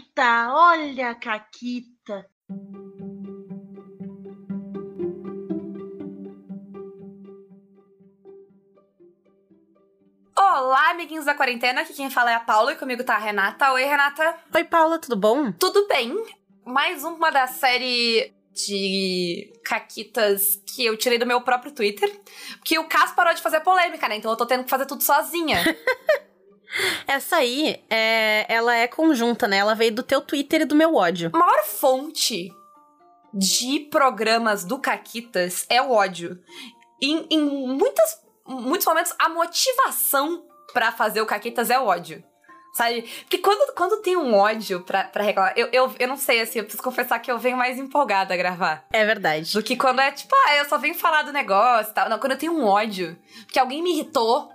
Caquita, olha a Caquita. Olá, amiguinhos da quarentena. Aqui quem fala é a Paula e comigo tá a Renata. Oi, Renata. Oi, Paula, tudo bom? Tudo bem? Mais uma da série de caquitas que eu tirei do meu próprio Twitter. Porque o Cas parou de fazer polêmica, né? Então eu tô tendo que fazer tudo sozinha. Essa aí, é, ela é conjunta, né? Ela veio do teu Twitter e do meu ódio. A maior fonte de programas do Caquitas é o ódio. Em, em muitas, muitos momentos, a motivação para fazer o Caquitas é o ódio. Sabe? Porque quando, quando tem um ódio pra, pra reclamar, eu, eu, eu não sei, assim, eu preciso confessar que eu venho mais empolgada a gravar. É verdade. Do que quando é tipo, ah, eu só venho falar do negócio e tal. Não, quando eu tenho um ódio, porque alguém me irritou.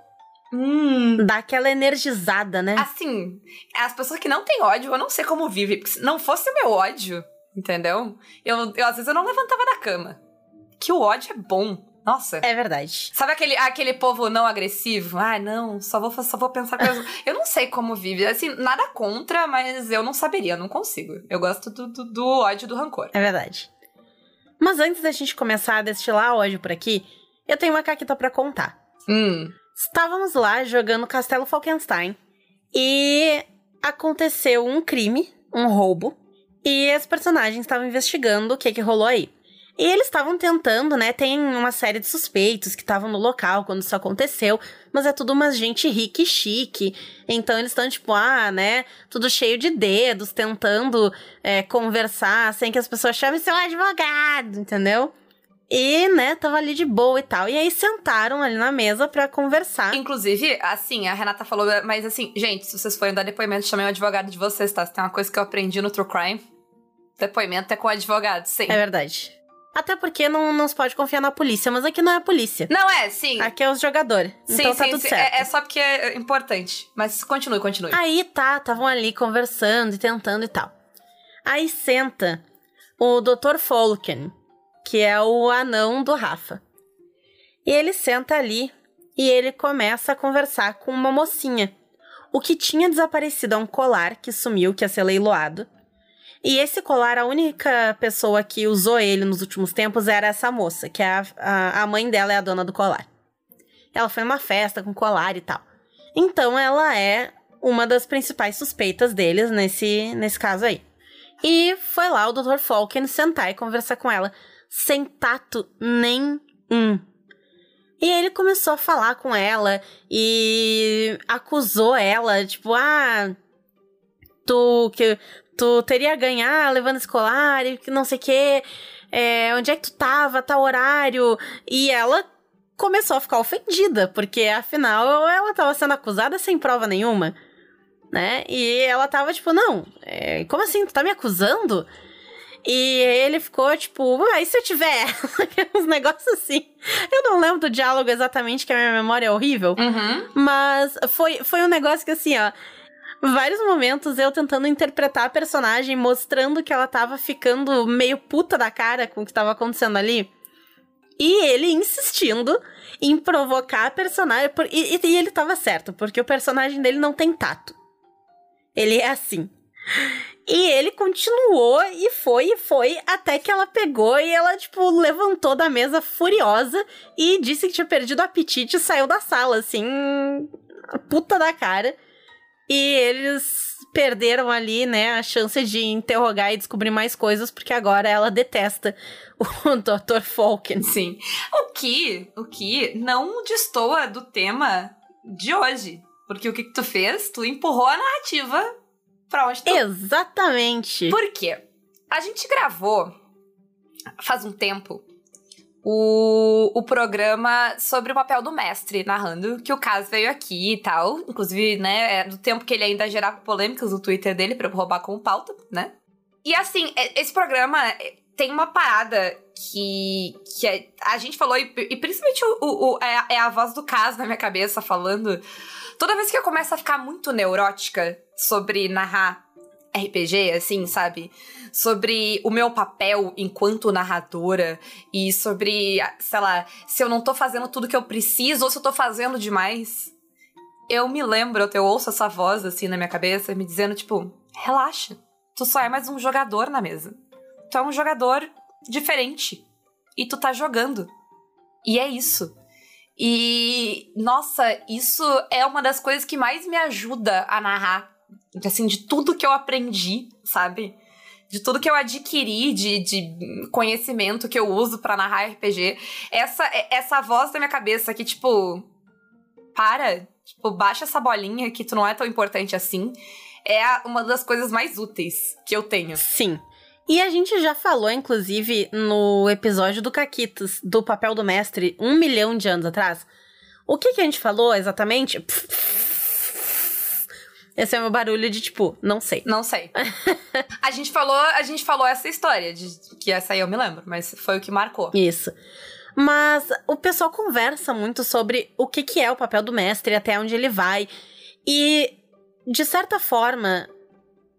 Hum. Dá aquela energizada, né? Assim, as pessoas que não têm ódio, eu não sei como vivem. Porque se não fosse meu ódio, entendeu? Eu, eu, às vezes eu não levantava da cama. Que o ódio é bom. Nossa. É verdade. Sabe aquele, aquele povo não agressivo? Ah, não, só vou, só vou pensar coisas. eu não sei como vive. Assim, nada contra, mas eu não saberia, não consigo. Eu gosto do, do, do ódio, do rancor. É verdade. Mas antes da gente começar a destilar ódio por aqui, eu tenho uma caquita para contar. Hum. Estávamos lá jogando Castelo Falkenstein e aconteceu um crime, um roubo, e os personagens estavam investigando o que, que rolou aí. E eles estavam tentando, né? Tem uma série de suspeitos que estavam no local quando isso aconteceu, mas é tudo uma gente rica e chique. Então eles estão, tipo, ah, né? Tudo cheio de dedos, tentando é, conversar sem que as pessoas chamem seu advogado, entendeu? E, né, tava ali de boa e tal. E aí sentaram ali na mesa para conversar. Inclusive, assim, a Renata falou, mas assim, gente, se vocês forem dar depoimento, chamem o advogado de vocês, tá? Se tem uma coisa que eu aprendi no True Crime, depoimento é com o advogado, sim. É verdade. Até porque não, não se pode confiar na polícia, mas aqui não é a polícia. Não é, sim. Aqui é os jogadores. Sim, então tá sim, tudo sim. certo. É, é só porque é importante. Mas continue, continue. Aí tá, estavam ali conversando e tentando e tal. Aí senta o Dr. Folken, que é o anão do Rafa. E ele senta ali e ele começa a conversar com uma mocinha. O que tinha desaparecido é um colar que sumiu, que ia ser leiloado. E esse colar, a única pessoa que usou ele nos últimos tempos era essa moça, que é a, a, a mãe dela é a dona do colar. Ela foi numa festa com colar e tal. Então ela é uma das principais suspeitas deles nesse, nesse caso aí. E foi lá o Dr. Falken sentar e conversar com ela, sem tato nenhum. E ele começou a falar com ela e acusou ela, tipo, ah, tu que tu teria a ganhar levando escolar e não sei o. É, onde é que tu tava, tal horário? E ela começou a ficar ofendida, porque afinal ela tava sendo acusada sem prova nenhuma, né? E ela tava tipo, não, é, como assim? Tu tá me acusando? E ele ficou tipo, ah, e se eu tiver? Uns negócios assim. Eu não lembro do diálogo exatamente, que a minha memória é horrível. Uhum. Mas foi, foi um negócio que assim, ó vários momentos eu tentando interpretar a personagem, mostrando que ela tava ficando meio puta da cara com o que tava acontecendo ali. E ele insistindo em provocar a personagem. E, e, ele tava certo, porque o personagem dele não tem tato. Ele é assim. E ele continuou e foi e foi até que ela pegou e ela, tipo, levantou da mesa furiosa e disse que tinha perdido o apetite e saiu da sala, assim, puta da cara. E eles perderam ali, né, a chance de interrogar e descobrir mais coisas, porque agora ela detesta o Dr. Falken. Sim. O que, o que não destoa do tema de hoje. Porque o que, que tu fez? Tu empurrou a narrativa pra onde tu... Exatamente. Por quê? A gente gravou faz um tempo o, o programa sobre o papel do mestre, narrando que o caso veio aqui e tal. Inclusive, né, é do tempo que ele ainda gerava polêmicas no Twitter dele pra roubar como pauta, né? E assim, é, esse programa é, tem uma parada que, que é, a gente falou, e, e principalmente o, o, é, é a voz do caso na minha cabeça falando. Toda vez que eu começo a ficar muito neurótica sobre narrar RPG, assim, sabe? Sobre o meu papel enquanto narradora e sobre, sei lá, se eu não tô fazendo tudo que eu preciso ou se eu tô fazendo demais. Eu me lembro, eu ouço essa voz assim na minha cabeça me dizendo, tipo, relaxa. Tu só é mais um jogador na mesa. Tu é um jogador diferente. E tu tá jogando. E é isso. E, nossa, isso é uma das coisas que mais me ajuda a narrar. Assim, de tudo que eu aprendi, sabe? De tudo que eu adquiri de, de conhecimento que eu uso para narrar RPG. Essa, essa voz da minha cabeça que, tipo, para, tipo, baixa essa bolinha que tu não é tão importante assim. É uma das coisas mais úteis que eu tenho. Sim. E a gente já falou, inclusive, no episódio do Caquitos, do papel do mestre, um milhão de anos atrás. O que, que a gente falou exatamente? Esse é o meu barulho de tipo, não sei. Não sei. a gente falou, a gente falou essa história de que essa aí eu me lembro, mas foi o que marcou. Isso. Mas o pessoal conversa muito sobre o que, que é o papel do mestre, até onde ele vai. E, de certa forma,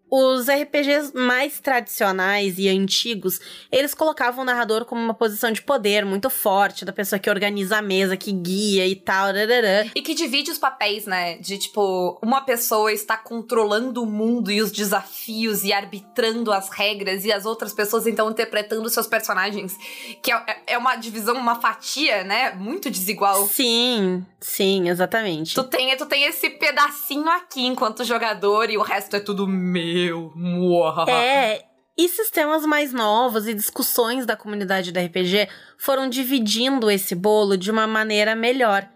os RPGs mais tradicionais e antigos, eles colocavam o narrador como uma posição de poder muito forte, da pessoa que organiza a mesa, que guia e tal. Darará. E que divide os papéis, né? De tipo, uma pessoa está controlando o mundo e os desafios e arbitrando as regras, e as outras pessoas então interpretando seus personagens. Que é, é uma divisão, uma fatia, né? Muito desigual. Sim, sim, exatamente. Tu tem, tu tem esse pedacinho aqui enquanto jogador e o resto é tudo meu eu. É. E sistemas mais novos e discussões da comunidade do RPG foram dividindo esse bolo de uma maneira melhor.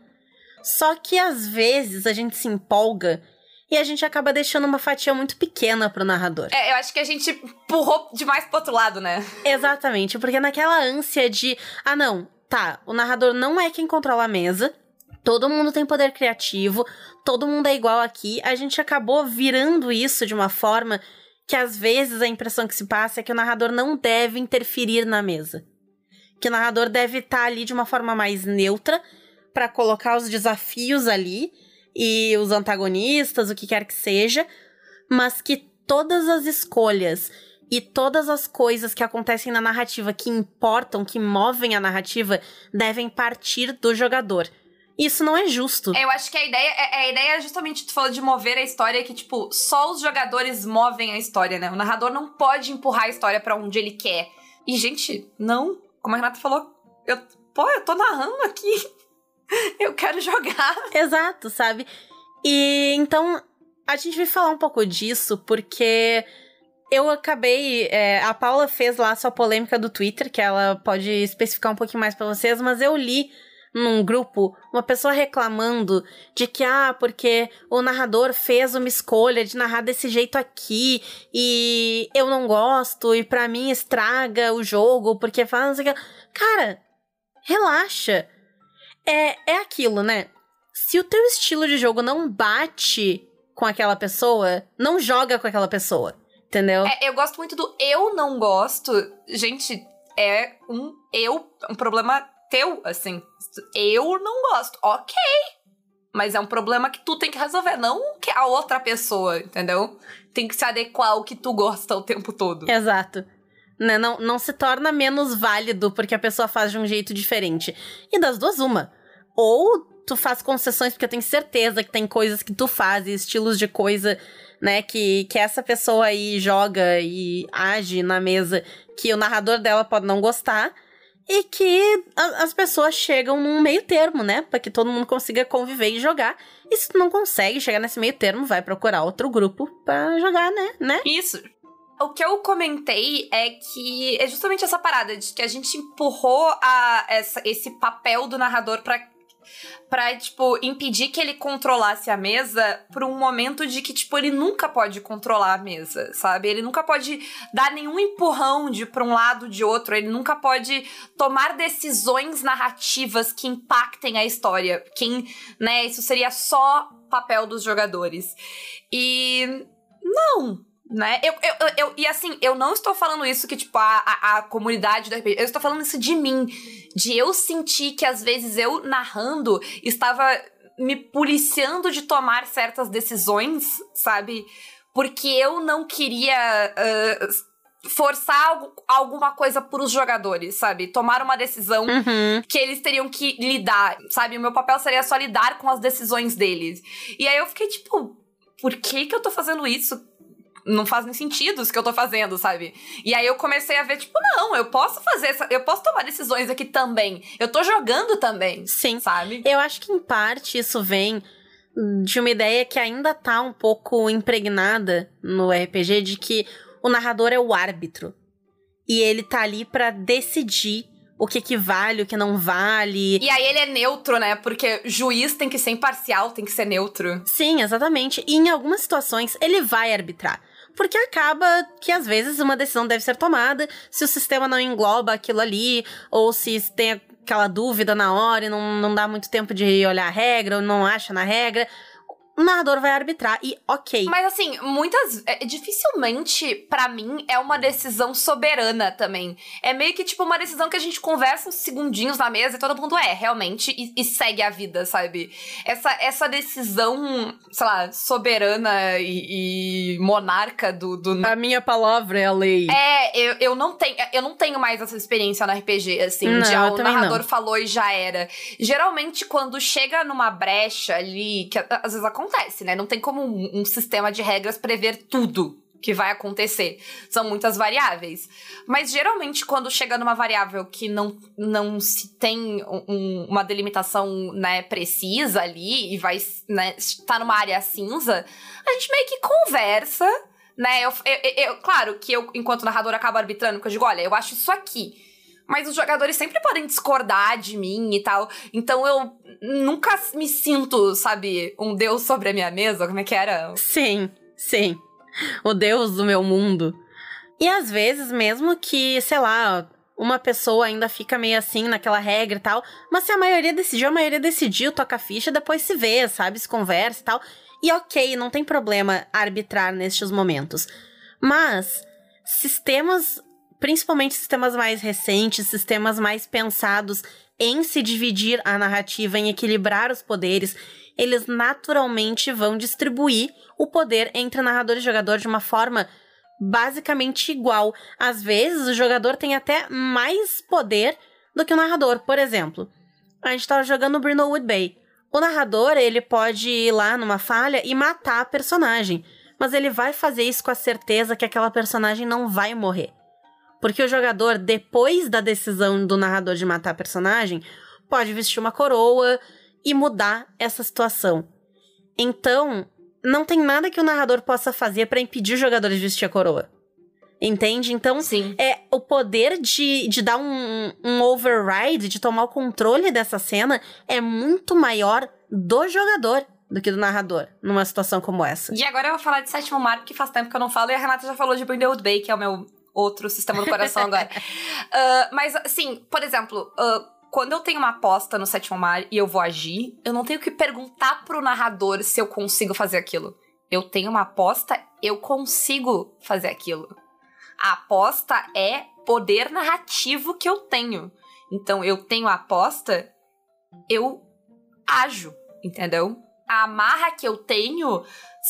Só que às vezes a gente se empolga e a gente acaba deixando uma fatia muito pequena pro narrador. É, eu acho que a gente empurrou demais pro outro lado, né? Exatamente, porque naquela ânsia de, ah não, tá, o narrador não é quem controla a mesa, todo mundo tem poder criativo, todo mundo é igual aqui. A gente acabou virando isso de uma forma que às vezes a impressão que se passa é que o narrador não deve interferir na mesa. Que o narrador deve estar ali de uma forma mais neutra para colocar os desafios ali e os antagonistas, o que quer que seja, mas que todas as escolhas e todas as coisas que acontecem na narrativa que importam, que movem a narrativa, devem partir do jogador. Isso não é justo. Eu acho que a ideia, é, a ideia é justamente, tu falou de mover a história, que, tipo, só os jogadores movem a história, né? O narrador não pode empurrar a história para onde ele quer. E, gente, não. Como a Renata falou, eu, pô, eu tô narrando aqui. eu quero jogar. Exato, sabe? E então, a gente vai falar um pouco disso, porque eu acabei. É, a Paula fez lá a sua polêmica do Twitter, que ela pode especificar um pouquinho mais para vocês, mas eu li num grupo uma pessoa reclamando de que, ah, porque o narrador fez uma escolha de narrar desse jeito aqui e eu não gosto e para mim estraga o jogo porque faz. Cara, relaxa. É, é aquilo, né? Se o teu estilo de jogo não bate com aquela pessoa, não joga com aquela pessoa. Entendeu? É, eu gosto muito do eu não gosto. Gente, é um eu, um problema teu, assim. Eu não gosto. Ok. Mas é um problema que tu tem que resolver, não que a outra pessoa, entendeu? Tem que se adequar ao que tu gosta o tempo todo. Exato. Né? Não, não se torna menos válido porque a pessoa faz de um jeito diferente. E das duas, uma. Ou tu faz concessões, porque eu tenho certeza que tem coisas que tu faz, estilos de coisa, né, que, que essa pessoa aí joga e age na mesa que o narrador dela pode não gostar e que a, as pessoas chegam num meio termo, né? Para que todo mundo consiga conviver e jogar. E se tu não consegue chegar nesse meio termo, vai procurar outro grupo para jogar, né? né? Isso. O que eu comentei é que é justamente essa parada de que a gente empurrou a, essa, esse papel do narrador para pra, tipo, impedir que ele controlasse a mesa por um momento de que, tipo, ele nunca pode controlar a mesa, sabe? Ele nunca pode dar nenhum empurrão de pra um lado de outro, ele nunca pode tomar decisões narrativas que impactem a história. Quem, né, isso seria só papel dos jogadores. E não, né? Eu, eu, eu, e assim, eu não estou falando isso que, tipo, a, a, a, comunidade do RPG. Eu estou falando isso de mim. De eu sentir que, às vezes, eu narrando estava me policiando de tomar certas decisões, sabe? Porque eu não queria. Uh, forçar algo, alguma coisa para os jogadores, sabe? Tomar uma decisão uhum. que eles teriam que lidar, sabe? O meu papel seria só lidar com as decisões deles. E aí eu fiquei tipo, por que que eu tô fazendo isso? Não faz nem sentido isso que eu tô fazendo, sabe? E aí eu comecei a ver, tipo, não, eu posso fazer, essa, eu posso tomar decisões aqui também. Eu tô jogando também. Sim. Sabe? Eu acho que em parte isso vem de uma ideia que ainda tá um pouco impregnada no RPG de que o narrador é o árbitro. E ele tá ali para decidir o que que vale, o que não vale. E aí ele é neutro, né? Porque juiz tem que ser imparcial, tem que ser neutro. Sim, exatamente. E em algumas situações ele vai arbitrar. Porque acaba que às vezes uma decisão deve ser tomada se o sistema não engloba aquilo ali, ou se tem aquela dúvida na hora e não, não dá muito tempo de olhar a regra, ou não acha na regra o narrador vai arbitrar e ok. Mas assim, muitas. É, dificilmente, para mim, é uma decisão soberana também. É meio que tipo uma decisão que a gente conversa uns segundinhos na mesa e todo mundo é, realmente, e, e segue a vida, sabe? Essa, essa decisão, sei lá, soberana e, e monarca do, do. A minha palavra é a lei. É, eu, eu não tenho. Eu não tenho mais essa experiência no RPG, assim, Não, de ah, o narrador não. falou e já era. Geralmente, quando chega numa brecha ali, que às vezes acontece, né? Não tem como um, um sistema de regras prever tudo que vai acontecer. São muitas variáveis. Mas geralmente, quando chega numa variável que não, não se tem um- um- uma delimitação né, precisa ali e vai né, estar numa área cinza, a gente meio que conversa. Né, eu, eu- eu- claro que eu, enquanto narrador, acabo arbitrando, porque eu digo, olha, eu acho isso aqui. Mas os jogadores sempre podem discordar de mim e tal. Então eu nunca me sinto, sabe, um deus sobre a minha mesa. Como é que era? Sim, sim. O deus do meu mundo. E às vezes, mesmo que, sei lá, uma pessoa ainda fica meio assim naquela regra e tal, mas se a maioria decidiu, a maioria decidiu, toca a ficha, depois se vê, sabe? Se conversa e tal. E ok, não tem problema arbitrar nestes momentos. Mas sistemas, principalmente sistemas mais recentes, sistemas mais pensados em se dividir a narrativa, em equilibrar os poderes, eles naturalmente vão distribuir o poder entre narrador e jogador de uma forma basicamente igual. Às vezes, o jogador tem até mais poder do que o narrador. Por exemplo, a gente tava jogando Brindlewood Bay. O narrador, ele pode ir lá numa falha e matar a personagem. Mas ele vai fazer isso com a certeza que aquela personagem não vai morrer. Porque o jogador, depois da decisão do narrador de matar a personagem, pode vestir uma coroa e mudar essa situação. Então, não tem nada que o narrador possa fazer para impedir o jogador de vestir a coroa. Entende? Então, Sim. é o poder de, de dar um, um override, de tomar o controle dessa cena, é muito maior do jogador do que do narrador numa situação como essa. E agora eu vou falar de Sétimo Mar, porque faz tempo que eu não falo, e a Renata já falou de Brindlewood Bay, que é o meu outro sistema do coração agora. Ah, mas, assim, por exemplo, ah, quando eu tenho uma aposta no Sétimo Mar e eu vou agir, eu não tenho que perguntar pro narrador se eu consigo fazer aquilo. Eu tenho uma aposta, eu consigo fazer aquilo. A aposta é poder narrativo que eu tenho. Então, eu tenho a aposta, eu ajo, entendeu? A amarra que eu tenho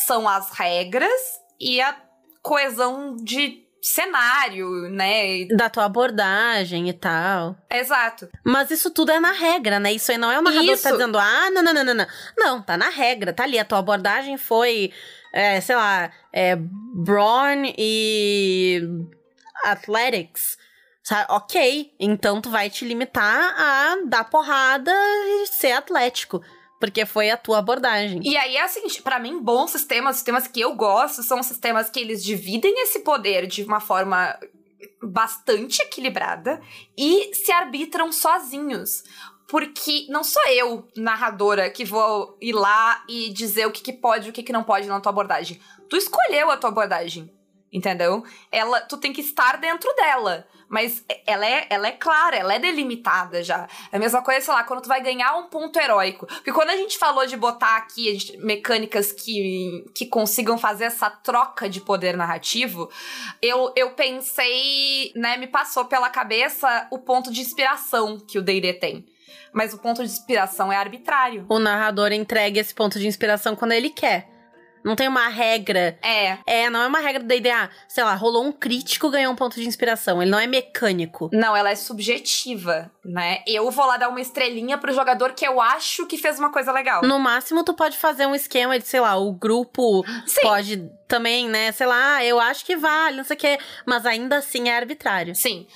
são as regras e a coesão de cenário, né? Da tua abordagem e tal. Exato. Mas isso tudo é na regra, né? Isso aí não é o narrador que tá Isso. dizendo, ah, não, não, não, não, não. Não, tá na regra, tá ali. A tua abordagem foi, é, sei lá, é, Brawn e Athletics. Sabe? Ok, então tu vai te limitar a dar porrada e ser atlético. Porque foi a tua abordagem. E aí, assim, pra mim, bons sistemas, sistemas que eu gosto, são sistemas que eles dividem esse poder de uma forma bastante equilibrada e se arbitram sozinhos. Porque não sou eu, narradora, que vou ir lá e dizer o que, que pode e o que, que não pode na tua abordagem. Tu escolheu a tua abordagem, entendeu? Ela, tu tem que estar dentro dela. Mas ela é, ela é clara, ela é delimitada já. É a mesma coisa, sei lá, quando tu vai ganhar um ponto heróico. Porque quando a gente falou de botar aqui mecânicas que, que consigam fazer essa troca de poder narrativo, eu, eu pensei, né, me passou pela cabeça o ponto de inspiração que o D&D tem. Mas o ponto de inspiração é arbitrário. O narrador entrega esse ponto de inspiração quando ele quer. Não tem uma regra. É, É, não é uma regra do D&D. Ah, sei lá, rolou um crítico, ganhou um ponto de inspiração. Ele não é mecânico. não, ela é subjetiva. Né? Eu vou lá dar uma estrelinha pro jogador que eu acho que fez uma coisa legal. No máximo, tu pode fazer um esquema de, sei lá, o grupo Sim. pode também, né? Sei lá, ah, eu acho que vale, não sei o quê. Mas ainda assim é arbitrário. Sim.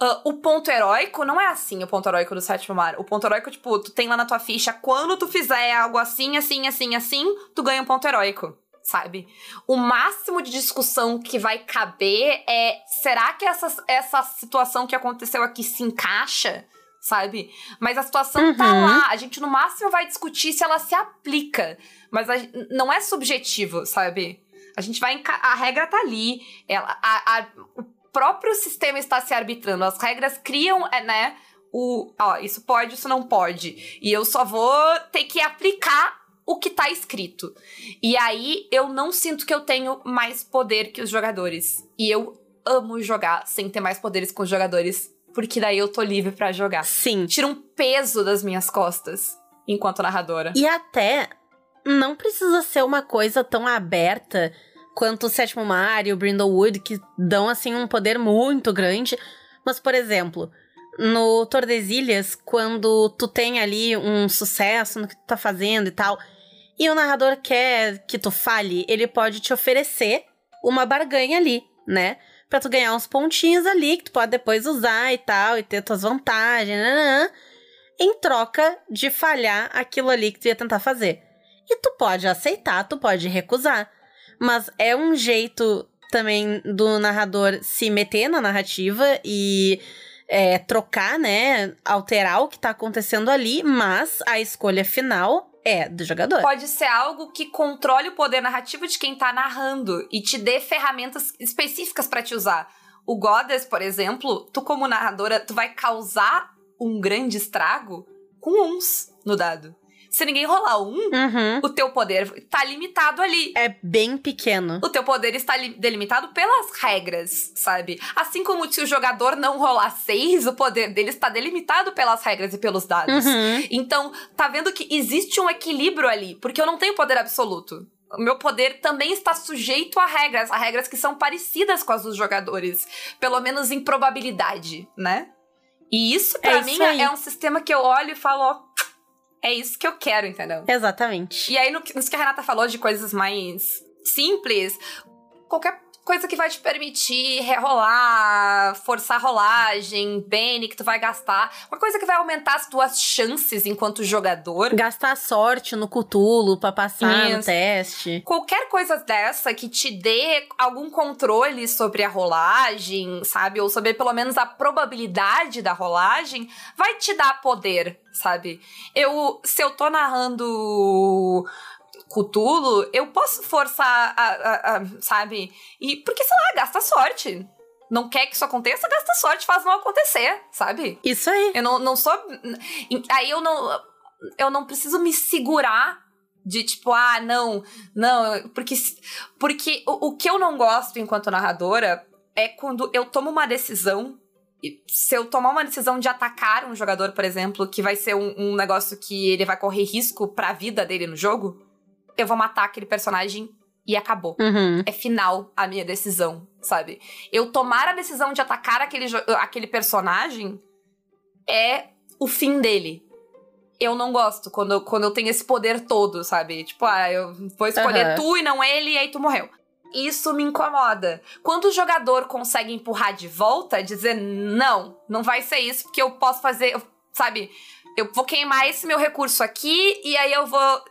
Uh, o ponto heróico não é assim, o ponto heróico do sétimo mar. O ponto heróico, tipo, tu tem lá na tua ficha, quando tu fizer algo assim, assim, assim, assim, tu ganha um ponto heróico sabe? O máximo de discussão que vai caber é: será que essa, essa situação que aconteceu aqui se encaixa? Sabe? Mas a situação uhum. tá lá. A gente no máximo vai discutir se ela se aplica. Mas a, não é subjetivo, sabe? A gente vai. A regra tá ali. Ela, a, a, o próprio sistema está se arbitrando. As regras criam, é, né? O, ó, isso pode, isso não pode. E eu só vou ter que aplicar o que tá escrito. E aí eu não sinto que eu tenho mais poder que os jogadores. E eu amo jogar sem ter mais poderes com os jogadores, porque daí eu tô livre para jogar. Sim. Tira um peso das minhas costas enquanto narradora. E até não precisa ser uma coisa tão aberta quanto o Sétimo Mar e o Brindlewood, que dão assim um poder muito grande. Mas, por exemplo, no Tordesilhas, quando tu tem ali um sucesso no que tu tá fazendo e tal, e o narrador quer que tu fale, ele pode te oferecer uma barganha ali, né? Pra tu ganhar uns pontinhos ali que tu pode depois usar e tal, e ter tuas vantagens, nanã, em troca de falhar aquilo ali que tu ia tentar fazer. E tu pode aceitar, tu pode recusar. Mas é um jeito também do narrador se meter na narrativa e é, trocar, né? Alterar o que tá acontecendo ali, mas a escolha final é do jogador. Pode ser algo que controle o poder narrativo de quem tá narrando e te dê ferramentas específicas para te usar. O Goddess, por exemplo, tu como narradora, tu vai causar um grande estrago com uns no dado se ninguém rolar um, uhum. o teu poder tá limitado ali. É bem pequeno. O teu poder está delimitado pelas regras, sabe? Assim como se o jogador não rolar seis, o poder dele está delimitado pelas regras e pelos dados. Uhum. Então, tá vendo que existe um equilíbrio ali, porque eu não tenho poder absoluto. O meu poder também está sujeito a regras, a regras que são parecidas com as dos jogadores, pelo menos em probabilidade, né? E isso, para é mim, é um sistema que eu olho e falo, ó, é isso que eu quero, entendeu? Exatamente. E aí, no, no que a Renata falou de coisas mais simples, qualquer coisa que vai te permitir rerolar, forçar a rolagem, bene que tu vai gastar, uma coisa que vai aumentar as tuas chances enquanto jogador. Gastar sorte no cutulo para passar Isso. no teste. Qualquer coisa dessa que te dê algum controle sobre a rolagem, sabe? Ou sobre pelo menos a probabilidade da rolagem, vai te dar poder, sabe? Eu, se eu tô narrando Cutulo, eu posso forçar a, a, a, sabe? E porque, sei lá, gasta sorte. Não quer que isso aconteça, gasta sorte, faz não acontecer, sabe? Isso aí. Eu não, não sou. Aí eu não. Eu não preciso me segurar de tipo, ah, não, não. Porque, porque o, o que eu não gosto enquanto narradora é quando eu tomo uma decisão se eu tomar uma decisão de atacar um jogador, por exemplo, que vai ser um, um negócio que ele vai correr risco pra vida dele no jogo, eu vou matar aquele personagem e acabou. Uhum. É final a minha decisão, sabe? Eu tomar a decisão de atacar aquele, aquele personagem é o fim dele. Eu não gosto quando, quando eu tenho esse poder todo, sabe? Tipo, ah, eu vou escolher Uhum. tu e não ele, e aí tu morreu. Isso me incomoda. Quando o jogador consegue empurrar de volta, dizer não, não vai ser isso, porque eu posso fazer, sabe? Eu vou queimar esse meu recurso aqui e aí eu vou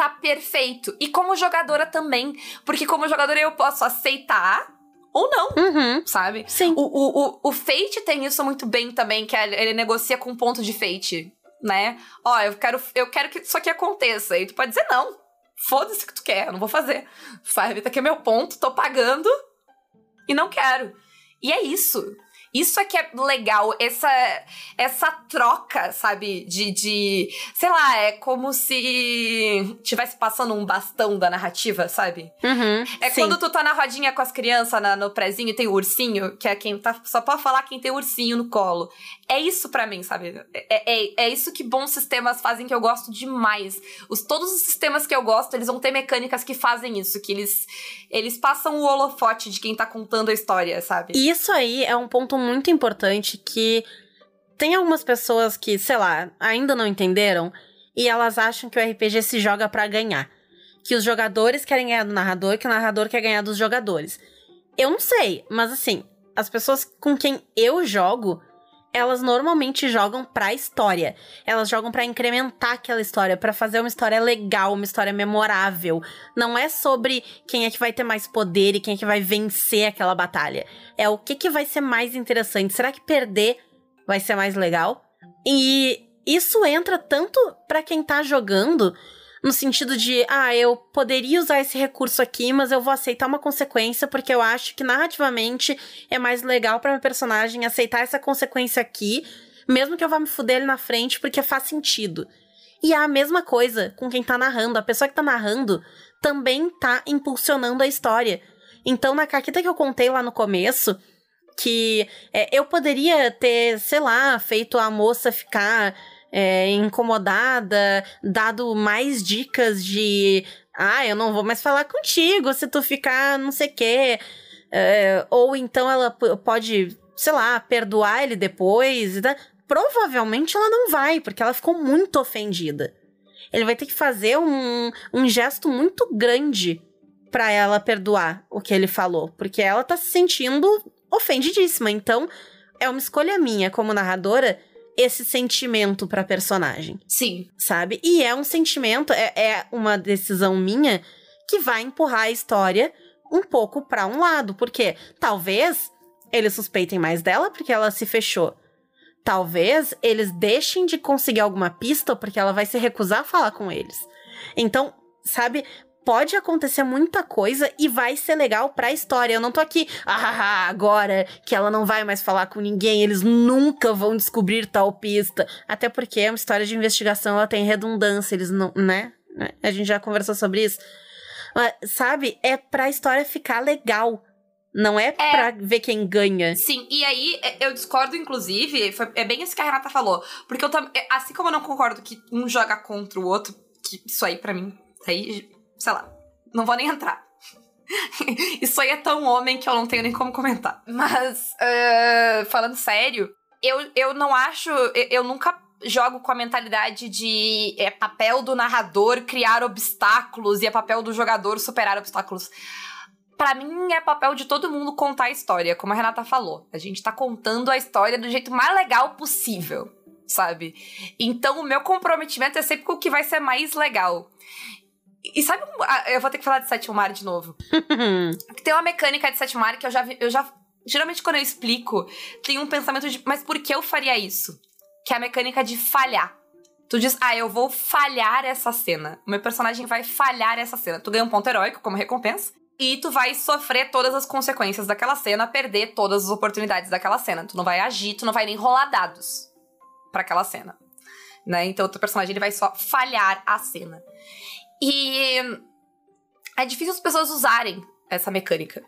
tá perfeito. E como jogadora também, porque como jogadora eu posso aceitar ou não, Uhum. sabe? Sim. O, o, o, o Fate tem isso muito bem também, que ele ele negocia com ponto de Fate, né? Ó, eu quero, eu quero que isso aqui aconteça. E tu pode dizer não. Foda-se o que tu quer, eu não vou fazer. Sabe? Tá aqui é meu ponto, tô pagando e não quero. E é isso. Isso é que é legal, essa, essa troca, sabe? De, de. Sei lá, é como se tivesse passando um bastão da narrativa, sabe? Uhum. É Sim. quando tu tá na rodinha com as crianças na- no prezinho e tem o ursinho, que é quem tá. Só pode falar quem tem ursinho no colo. É isso pra mim, sabe? É, é, é isso que bons sistemas fazem que eu gosto demais. Os, todos os sistemas que eu gosto, eles vão ter mecânicas que fazem isso, que eles, eles passam o holofote de quem tá contando a história, sabe? E isso aí é um ponto muito importante que tem algumas pessoas que, sei lá, ainda não entenderam e elas acham que o RPG se joga para ganhar. Que os jogadores querem ganhar do narrador, que o narrador quer ganhar dos jogadores. Eu não sei, mas assim, as pessoas com quem eu jogo, elas normalmente jogam pra história. Elas jogam para incrementar aquela história, para fazer uma história legal, uma história memorável. Não é sobre quem é que vai ter mais poder e quem é que vai vencer aquela batalha. É o que que vai ser mais interessante. Será que perder vai ser mais legal? E isso entra tanto para quem tá jogando no sentido de, ah, eu poderia usar esse recurso aqui, mas eu vou aceitar uma consequência porque eu acho que narrativamente é mais legal para meu personagem aceitar essa consequência aqui, mesmo que eu vá me fuder ele na frente porque faz sentido. E é a mesma coisa com quem tá narrando. A pessoa que tá narrando também tá impulsionando a história. Então, na caquita que eu contei lá no começo, que é, eu poderia ter, sei lá, feito a moça ficar é, incomodada, dado mais dicas de ah, eu não vou mais falar contigo se tu ficar não sei o quê. É, ou então ela pode, sei lá, perdoar ele depois. Tá? Provavelmente ela não vai, porque ela ficou muito ofendida. Ele vai ter que fazer um, um gesto muito grande para ela perdoar o que ele falou, porque ela tá se sentindo ofendidíssima. Então, é uma escolha minha como narradora esse sentimento pra personagem. Sim. Sabe? E é um sentimento, é, é uma decisão minha que vai empurrar a história um pouco para um lado. Porque talvez eles suspeitem mais dela porque ela se fechou. Talvez eles deixem de conseguir alguma pista porque ela vai se recusar a falar com eles. Então, sabe, pode acontecer muita coisa e vai ser legal pra história. Eu não tô aqui, ah, agora que ela não vai mais falar com ninguém, eles nunca vão descobrir tal pista. Até porque é uma história de investigação, ela tem redundância, eles não, né? A gente já conversou sobre isso. Mas, sabe, é pra história ficar legal. Não é, é pra ver quem ganha. Sim, e aí é, eu discordo, inclusive, foi, é bem isso que a Renata falou. Porque eu também. Assim como eu não concordo que um joga contra o outro, que isso aí para mim, aí sei lá, não vou nem entrar. Isso aí é tão homem que eu não tenho nem como comentar. Mas, uh, falando sério, eu, eu não acho. Eu, eu, nunca jogo com a mentalidade de é papel do narrador criar obstáculos e é papel do jogador superar obstáculos. Para mim, é papel de todo mundo contar a história, como a Renata falou. A gente tá contando a história do jeito mais legal possível, sabe? Então, o meu comprometimento é sempre com o que vai ser mais legal. E sabe, eu vou ter que falar de sétimo mar de novo. tem uma mecânica de sétimo mar que eu já vi, eu já geralmente quando eu explico, tem um pensamento de, mas por que eu faria isso? Que é a mecânica de falhar. Tu diz, ah, eu vou falhar essa cena. O meu personagem vai falhar essa cena. Tu ganha um ponto heróico como recompensa. E tu vai sofrer todas as consequências daquela cena, perder todas as oportunidades daquela cena. Tu não vai agir, tu não vai nem rolar dados para aquela cena. Né? Então o teu personagem ele vai só falhar a cena. E é difícil as pessoas usarem essa mecânica.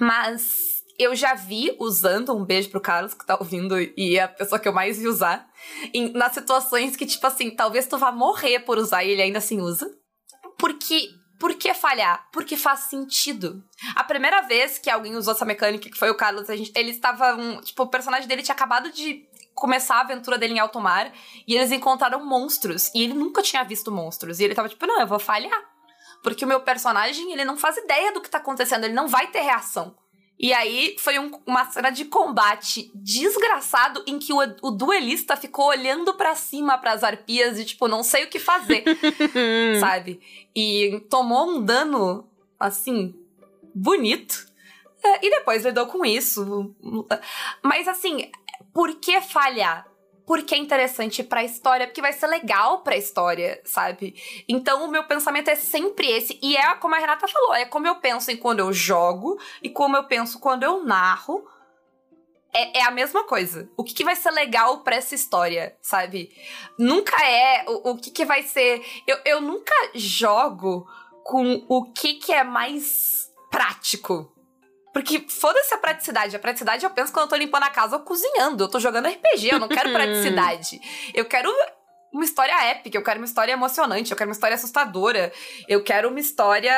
Mas eu já vi usando, um beijo pro Carlos que tá ouvindo e é a pessoa que eu mais vi usar, em, nas situações que, tipo assim, talvez tu vá morrer por usar e ele ainda assim usa. Porque. Por que falhar? Porque faz sentido. A primeira vez que alguém usou essa mecânica, que foi o Carlos, gente, ele estava. Um, tipo, o personagem dele tinha acabado de começar a aventura dele em alto mar e eles encontraram monstros e ele nunca tinha visto monstros e ele tava tipo, não, eu vou falhar. Porque o meu personagem, ele não faz ideia do que tá acontecendo, ele não vai ter reação. E aí foi um, uma cena de combate desgraçado em que o, o duelista ficou olhando para cima para as arpias e tipo, não sei o que fazer, sabe? E tomou um dano assim bonito. É, e depois lidou com isso. Mas assim, por que falhar? Porque é interessante pra história, porque vai ser legal pra história, sabe? Então o meu pensamento é sempre esse. E é como a Renata falou: é como eu penso em quando eu jogo e como eu penso quando eu narro. É, é, a mesma coisa. O que, que vai ser legal pra essa história, sabe? Nunca é o, o que, que vai ser. Eu, eu nunca jogo com o que, que é mais prático porque foda-se a praticidade. A praticidade eu penso quando eu tô limpando a casa ou cozinhando. Eu tô jogando RPG, eu não quero praticidade. Eu quero uma história épica, eu quero uma história emocionante, eu quero uma história assustadora, eu quero uma história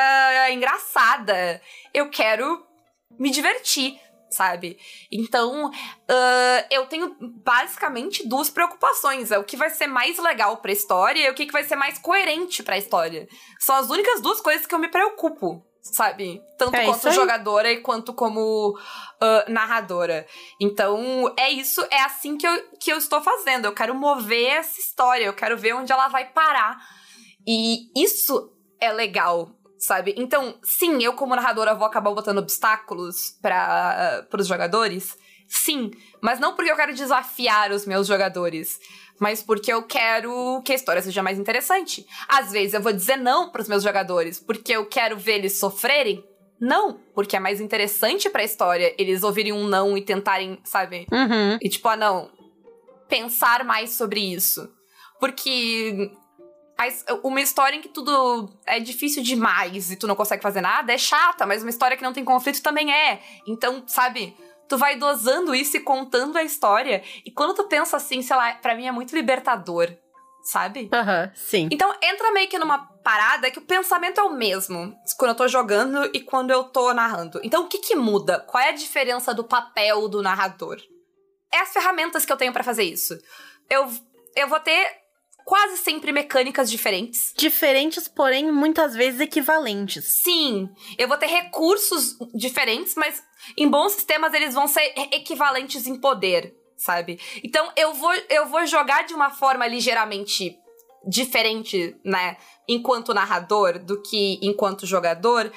engraçada, eu quero me divertir. sabe? Então, uh, eu tenho basicamente duas preocupações. É o que vai ser mais legal pra história e o que, que vai ser mais coerente pra história. São as únicas duas coisas que eu me preocupo, sabe? Tanto É quanto jogadora e quanto como uh, narradora. Então, é isso, é assim que eu, que eu estou fazendo. Eu quero mover essa história, eu quero ver onde ela vai parar. E isso é legal, sabe? Então, sim, eu como narradora vou acabar botando obstáculos para os jogadores. Sim, mas não porque eu quero desafiar os meus jogadores, mas porque eu quero que a história seja mais interessante. Às vezes eu vou dizer não pros meus jogadores, porque eu quero ver eles sofrerem. Não, porque é mais interessante pra história eles ouvirem um não e tentarem, sabe? Uhum. E tipo, ah, não. Pensar mais sobre isso. Porque a uma história em que tudo é difícil demais e tu não consegue fazer nada é chata, mas uma história que não tem conflito também é. Então, sabe? Tu vai dosando isso e contando a história. E quando tu pensa assim, sei lá, pra mim é muito libertador, sabe? Aham, sim. Então entra meio que numa parada que o pensamento é o mesmo quando eu tô jogando e quando eu tô narrando. Então o que que muda? Qual é a diferença do papel do narrador? É as ferramentas que eu tenho pra fazer isso. Eu, eu vou ter quase sempre mecânicas diferentes. Diferentes, porém, muitas vezes equivalentes. Sim, eu vou ter recursos diferentes, mas em bons sistemas eles vão ser equivalentes em poder, sabe? Então eu vou, eu vou jogar de uma forma ligeiramente diferente, né, enquanto narrador do que enquanto jogador,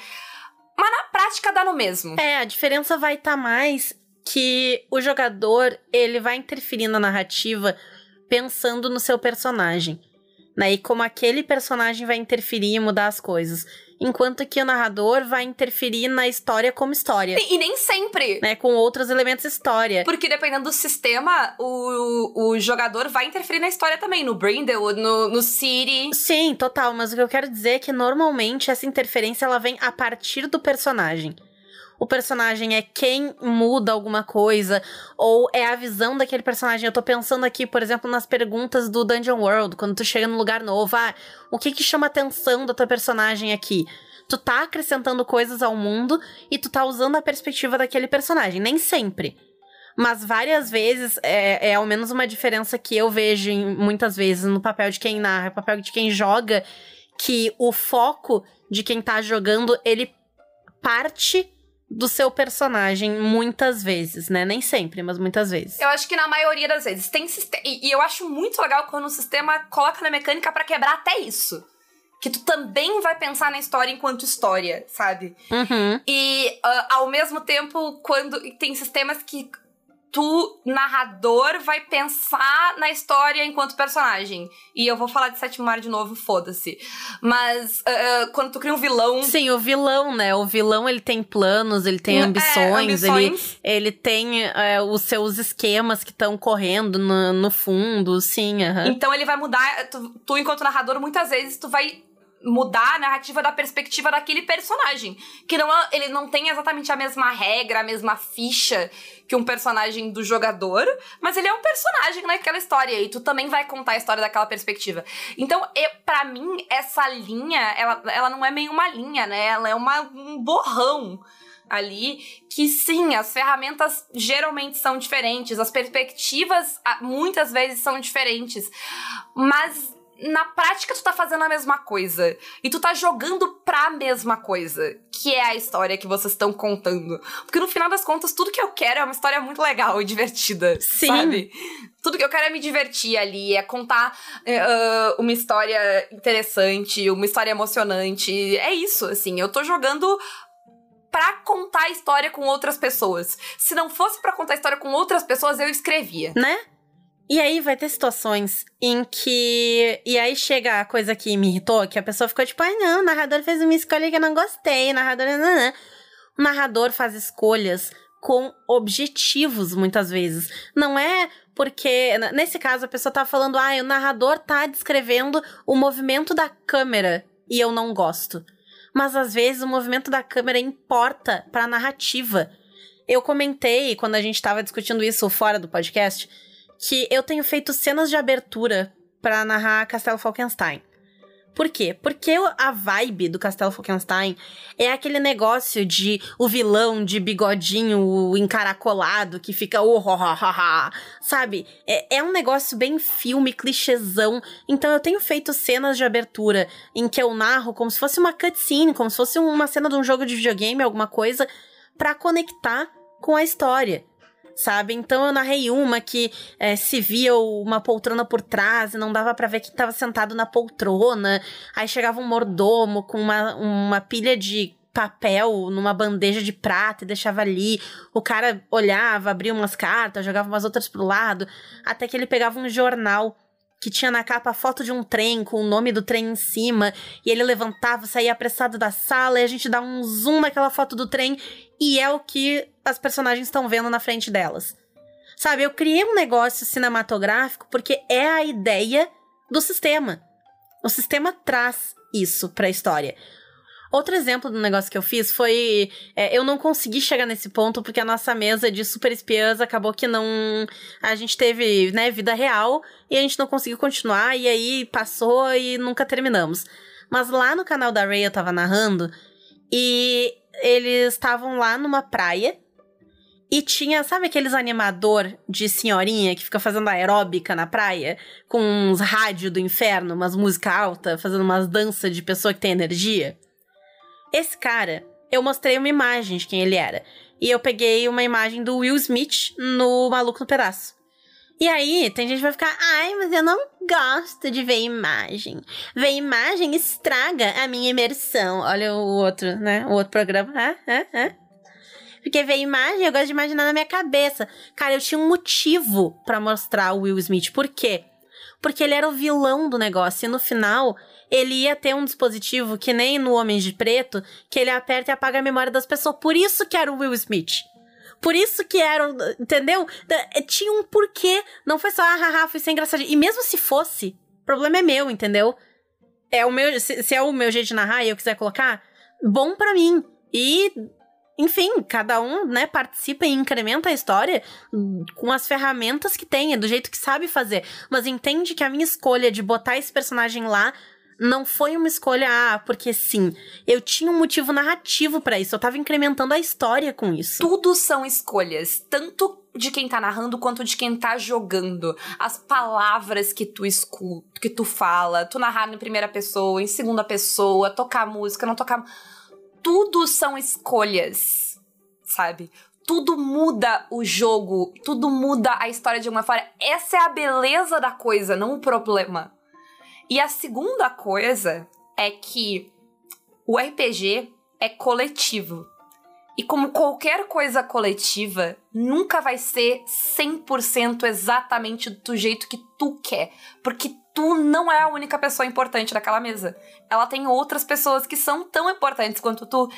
mas na prática dá no mesmo. É, a diferença vai estar mais que o jogador, ele vai interferir na narrativa pensando no seu personagem. Né? E como aquele personagem vai interferir e mudar as coisas. Enquanto que o narrador vai interferir na história como história. E, e nem sempre. Né, com outros elementos história. Porque dependendo do sistema, o, o jogador vai interferir na história também, no Brindlewood, no, no City. Sim, total, mas o que eu quero dizer é que normalmente essa interferência ela vem a partir do personagem. O personagem é quem muda alguma coisa, ou é a visão daquele personagem. Eu tô pensando aqui, por exemplo, nas perguntas do Dungeon World, quando tu chega num lugar novo, ah, o que que chama a atenção da tua personagem aqui? Tu tá acrescentando coisas ao mundo e tu tá usando a perspectiva daquele personagem, nem sempre. Mas várias vezes é, é ao menos uma diferença que eu vejo em- muitas vezes no papel de quem narra, papel de quem joga, que o foco de quem tá jogando, ele parte do seu personagem muitas vezes, né? Nem sempre, mas muitas vezes. Eu acho que na maioria das vezes. Tem sistema. E, e eu acho muito legal quando o sistema coloca na mecânica pra quebrar até isso. Que tu também vai pensar na história enquanto história, sabe? Uhum. E ah, ao mesmo tempo, quando tem sistemas que tu, narrador, vai pensar na história enquanto personagem. E eu vou falar de Sétimo Mar de novo, foda-se. Mas ah, quando tu cria um vilão. Sim, o vilão, né? O vilão, ele tem planos, ele tem é, ambições, ele, ambições. ele tem é, os seus esquemas que estão correndo no, no fundo, sim, aham. Então ele vai mudar. Tu, tu, enquanto narrador, muitas vezes tu vai mudar a narrativa da perspectiva daquele personagem. Que não, é- ele não tem exatamente a mesma regra, a mesma ficha que um personagem do jogador, mas ele é um personagem naquela história e tu também vai contar a história daquela perspectiva. Então, para mim, essa linha, ela, ela não é meio uma linha, né? Ela é uma, um borrão ali que sim, as ferramentas geralmente são diferentes, as perspectivas muitas vezes são diferentes, mas na prática tu tá fazendo a mesma coisa e tu tá jogando pra mesma coisa, que é a história que vocês estão contando. Porque no final das contas, tudo que eu quero é uma história muito legal e divertida, Sim. sabe? Tudo que eu quero é me divertir ali, é contar ah, uma história interessante, uma história emocionante. É isso, assim, eu tô jogando pra contar a história com outras pessoas. Se não fosse pra contar a história com outras pessoas, eu escrevia. Né? E aí vai ter situações em que. E aí chega a coisa que me irritou, que a pessoa ficou tipo, ai não, o narrador fez uma escolha que eu não gostei, o narrador. Não, não. O narrador faz escolhas com objetivos, muitas vezes. Não é porque. Nesse caso, a pessoa tá falando, ah, o narrador tá descrevendo o movimento da câmera e eu não gosto. Mas às vezes o movimento da câmera importa pra narrativa. Eu comentei quando a gente tava discutindo isso fora do podcast que eu tenho feito cenas de abertura pra narrar Castelo Falkenstein. Por quê? Porque a vibe do Castelo Falkenstein é aquele negócio de o vilão de bigodinho encaracolado que fica oh, oh, oh, oh, sabe? É, é um negócio bem filme, clichêzão. Então eu tenho feito cenas de abertura em que eu narro como se fosse uma cutscene, como se fosse uma cena de um jogo de videogame, alguma coisa, para conectar com a história sabe? Então eu narrei uma que é, se via uma poltrona por trás e não dava para ver quem tava sentado na poltrona. Aí chegava um mordomo com uma, uma pilha de papel numa bandeja de prata e deixava ali. O cara olhava, abria umas cartas, jogava umas outras pro lado, até que ele pegava um jornal que tinha na capa a foto de um trem com o nome do trem em cima, e ele levantava, saía apressado da sala, e a gente dá um zoom naquela foto do trem, e é o que as personagens estão vendo na frente delas. Sabe, eu criei um negócio cinematográfico porque é a ideia do sistema. O sistema traz isso para a história. Outro exemplo do negócio que eu fiz foi. É, eu não consegui chegar nesse ponto porque a nossa mesa de super espiãs acabou que não. A gente teve, né, vida real e a gente não conseguiu continuar e aí passou e nunca terminamos. Mas lá no canal da Ray eu tava narrando e eles estavam lá numa praia e tinha, sabe aqueles animador de senhorinha que fica fazendo aeróbica na praia? Com uns rádio do inferno, umas música alta, fazendo umas danças de pessoa que tem energia? Esse cara, eu mostrei uma imagem de quem ele era. E eu peguei uma imagem do Will Smith no Maluco no Pedaço. E aí, tem gente que vai ficar, ai, mas eu não gosto de ver imagem. Ver imagem estraga a minha imersão. Olha o outro, né? O outro programa. Ah, ah, ah. Porque ver imagem, eu gosto de imaginar na minha cabeça. Cara, eu tinha um motivo para mostrar o Will Smith. Por quê? Porque ele era o vilão do negócio. E no final, ele ia ter um dispositivo que nem no Homem de Preto, que ele aperta e apaga a memória das pessoas. Por isso que era o Will Smith. Por isso que era, entendeu? É, tinha um porquê. Não foi só, ah, haha, foi sem engraçado. E mesmo se fosse, o problema é meu, entendeu? É o meu, se, se é o meu jeito de narrar e eu quiser colocar, bom para mim. E enfim, cada um, né, participa e incrementa a história com as ferramentas que tem, do jeito que sabe fazer. Mas entende que a minha escolha de botar esse personagem lá não foi uma escolha, ah, porque sim. Eu tinha um motivo narrativo para isso. Eu tava incrementando a história com isso. Tudo são escolhas, tanto de quem tá narrando quanto de quem tá jogando. As palavras que tu escuta, que tu fala, tu narrar em primeira pessoa, em segunda pessoa, tocar música, não tocar. Tudo são escolhas, sabe? Tudo muda o jogo, tudo muda a história de uma forma. Essa é a beleza da coisa, não o problema. E a segunda coisa é que o RPG é coletivo. E como qualquer coisa coletiva, nunca vai ser 100% exatamente do jeito que tu quer. Porque tu não é a única pessoa importante daquela mesa. Ela tem outras pessoas que são tão importantes quanto tu.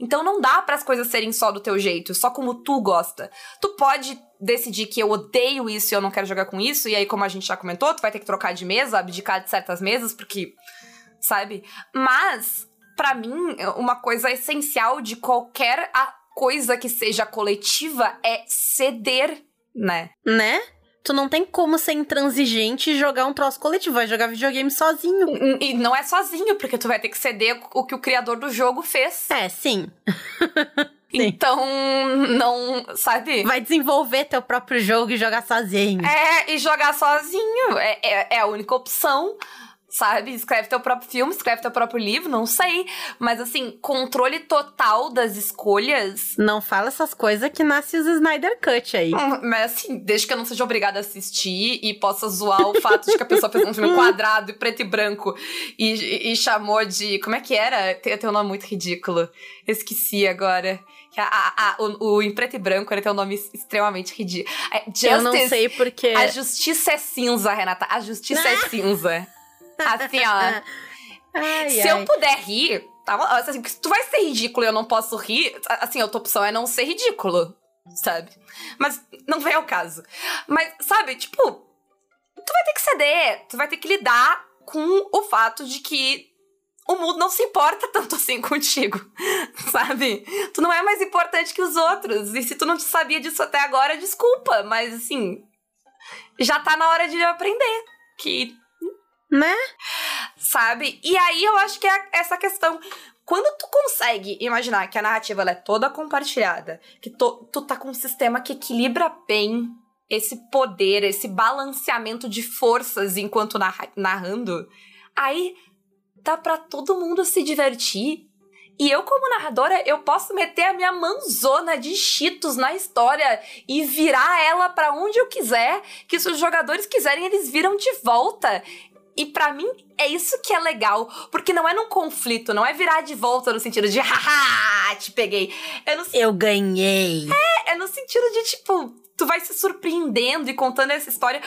Então não dá para as coisas serem só do teu jeito, só como tu gosta. Tu pode decidir que eu odeio isso e eu não quero jogar com isso, e aí, como a gente já comentou, tu vai ter que trocar de mesa, abdicar de certas mesas, porque. Sabe? Mas, para mim, uma coisa essencial de qualquer coisa que seja coletiva é ceder, né? Né? Tu não tem como ser intransigente e jogar um troço coletivo, vai jogar videogame sozinho. E não é sozinho, porque tu vai ter que ceder o que o criador do jogo fez. É, sim. Então, não, sabe? Vai desenvolver teu próprio jogo e jogar sozinho. É, e jogar sozinho. É, é, é a única opção sabe? Escreve teu próprio filme, escreve teu próprio livro, não sei. Mas assim, controle total das escolhas. Não fala essas coisas que nasce os Snyder Cut aí. Hum, mas assim, desde que eu não seja obrigada a assistir e possa zoar o fato de que a pessoa fez um filme quadrado e preto e branco e, e, e chamou de. Como é que era? Tem, tem um nome muito ridículo. esqueci agora. A, a, a, o, o, em preto e branco ele tem um nome extremamente ridículo. Justice, eu não sei porque. A justiça é cinza, Renata. A justiça é cinza. Assim, ó. Ai, se ai. eu puder rir, tá, assim, se tu vai ser ridículo e eu não posso rir, assim, a tua opção é não ser ridículo, sabe? Mas não vem ao caso. Mas, sabe, tipo, tu vai ter que ceder, tu vai ter que lidar com o fato de que o mundo não se importa tanto assim contigo, sabe? Tu não é mais importante que os outros. E se tu não sabia disso até agora, desculpa, mas assim, já tá na hora de aprender que né? sabe? E aí eu acho que é essa questão. Quando tu consegue imaginar que a narrativa é toda compartilhada, que tu, tu tá com um sistema que equilibra bem esse poder, esse balanceamento de forças enquanto narra narrando, aí dá para todo mundo se divertir. E eu, como narradora, eu posso meter a minha manzona de cheetos na história e virar ela para onde eu quiser, que se os jogadores quiserem, eles viram de volta. E para mim é isso que é legal, porque não é num conflito, não é virar de volta no sentido de haha, te peguei. É no... Eu ganhei. É, é no sentido de tipo, tu vai se surpreendendo e contando essa história.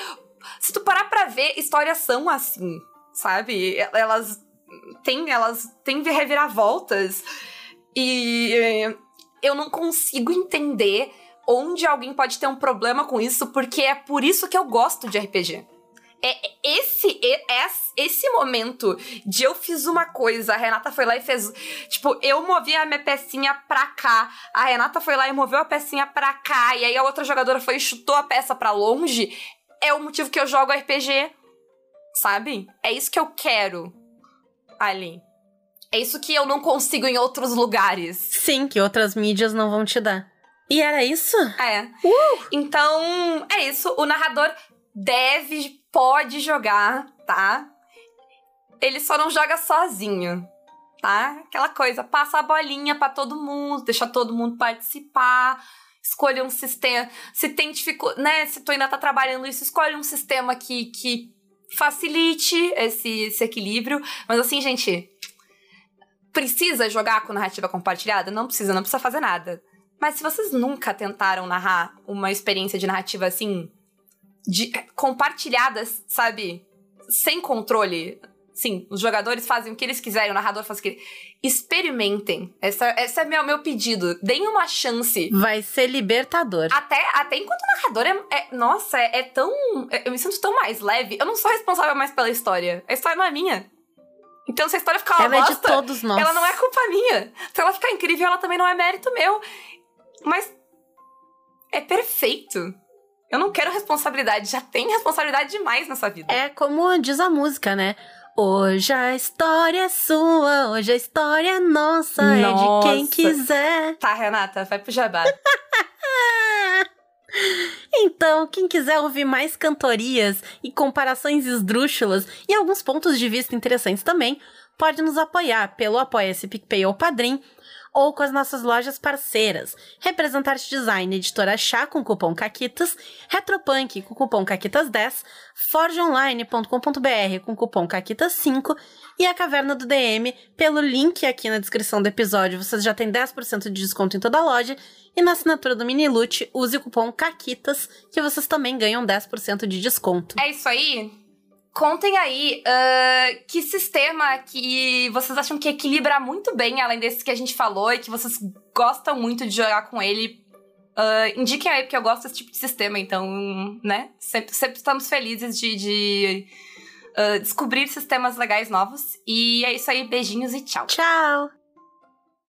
Se tu parar pra ver, histórias são assim, sabe? Elas têm, elas têm reviravoltas. E eh, eu não consigo entender onde alguém pode ter um problema com isso, porque é por isso que eu gosto de RPG. É esse, é esse momento de eu fiz uma coisa, a Renata foi lá e fez. Tipo, eu movi a minha pecinha pra cá, a Renata foi lá e moveu a pecinha pra cá, e aí a outra jogadora foi e chutou a peça pra longe. É o motivo que eu jogo RPG. Sabe? É isso que eu quero ali. É isso que eu não consigo em outros lugares. Sim, que outras mídias não vão te dar. E era isso? É. Uh! Então, é isso. O narrador deve, pode jogar, tá? Ele só não joga sozinho, tá? Aquela coisa, passa a bolinha para todo mundo, deixa todo mundo participar, escolha um sistema. Se tem dificuldade, né? Se tu ainda tá trabalhando isso, escolhe um sistema que, que facilite esse, esse equilíbrio. Mas assim, gente, precisa jogar com narrativa compartilhada? Não precisa, não precisa fazer nada. Mas se vocês nunca tentaram narrar uma experiência de narrativa assim, de, compartilhada, sabe? Sem controle. Sim, os jogadores fazem o que eles quiserem, o narrador faz o que Experimentem. Essa, esse é meu, meu pedido. Deem uma chance. Vai ser libertador. Até, até enquanto narrador é. é nossa, é, é tão. É, eu me sinto tão mais leve. Eu não sou responsável mais pela história. A história não é minha. Então, se a história ficar uma ela bosta, é de todos nós. ela não é culpa minha. Se ela ficar incrível, ela também não é mérito meu. Mas é perfeito. Eu não quero responsabilidade, já tem responsabilidade demais nessa vida. É como diz a música, né? Hoje a história é sua, hoje a história é nossa, nossa. é de quem quiser. Tá, Renata, vai pro jabá. Então, quem quiser ouvir mais cantorias e comparações esdrúxulas e alguns pontos de vista interessantes também, pode nos apoiar pelo Apoia-se PicPay ou Padrim ou com as nossas lojas parceiras. Representarte Design, Editora Chá com cupom CAQUITAS, Retropunk com cupom CAQUITAS10, forgeonline.com.br com cupom CAQUITAS5 e a Caverna do DM, pelo link aqui na descrição do episódio, vocês já têm 10% de desconto em toda a loja e na assinatura do Minilute, use o cupom CAQUITAS que vocês também ganham 10% de desconto. É isso aí? Contem aí uh, que sistema que vocês acham que equilibra muito bem, além desse que a gente falou, e que vocês gostam muito de jogar com ele. Uh, indiquem aí, porque eu gosto desse tipo de sistema, então, né? Sempre, sempre estamos felizes de, de uh, descobrir sistemas legais novos. E é isso aí, beijinhos e tchau. Tchau!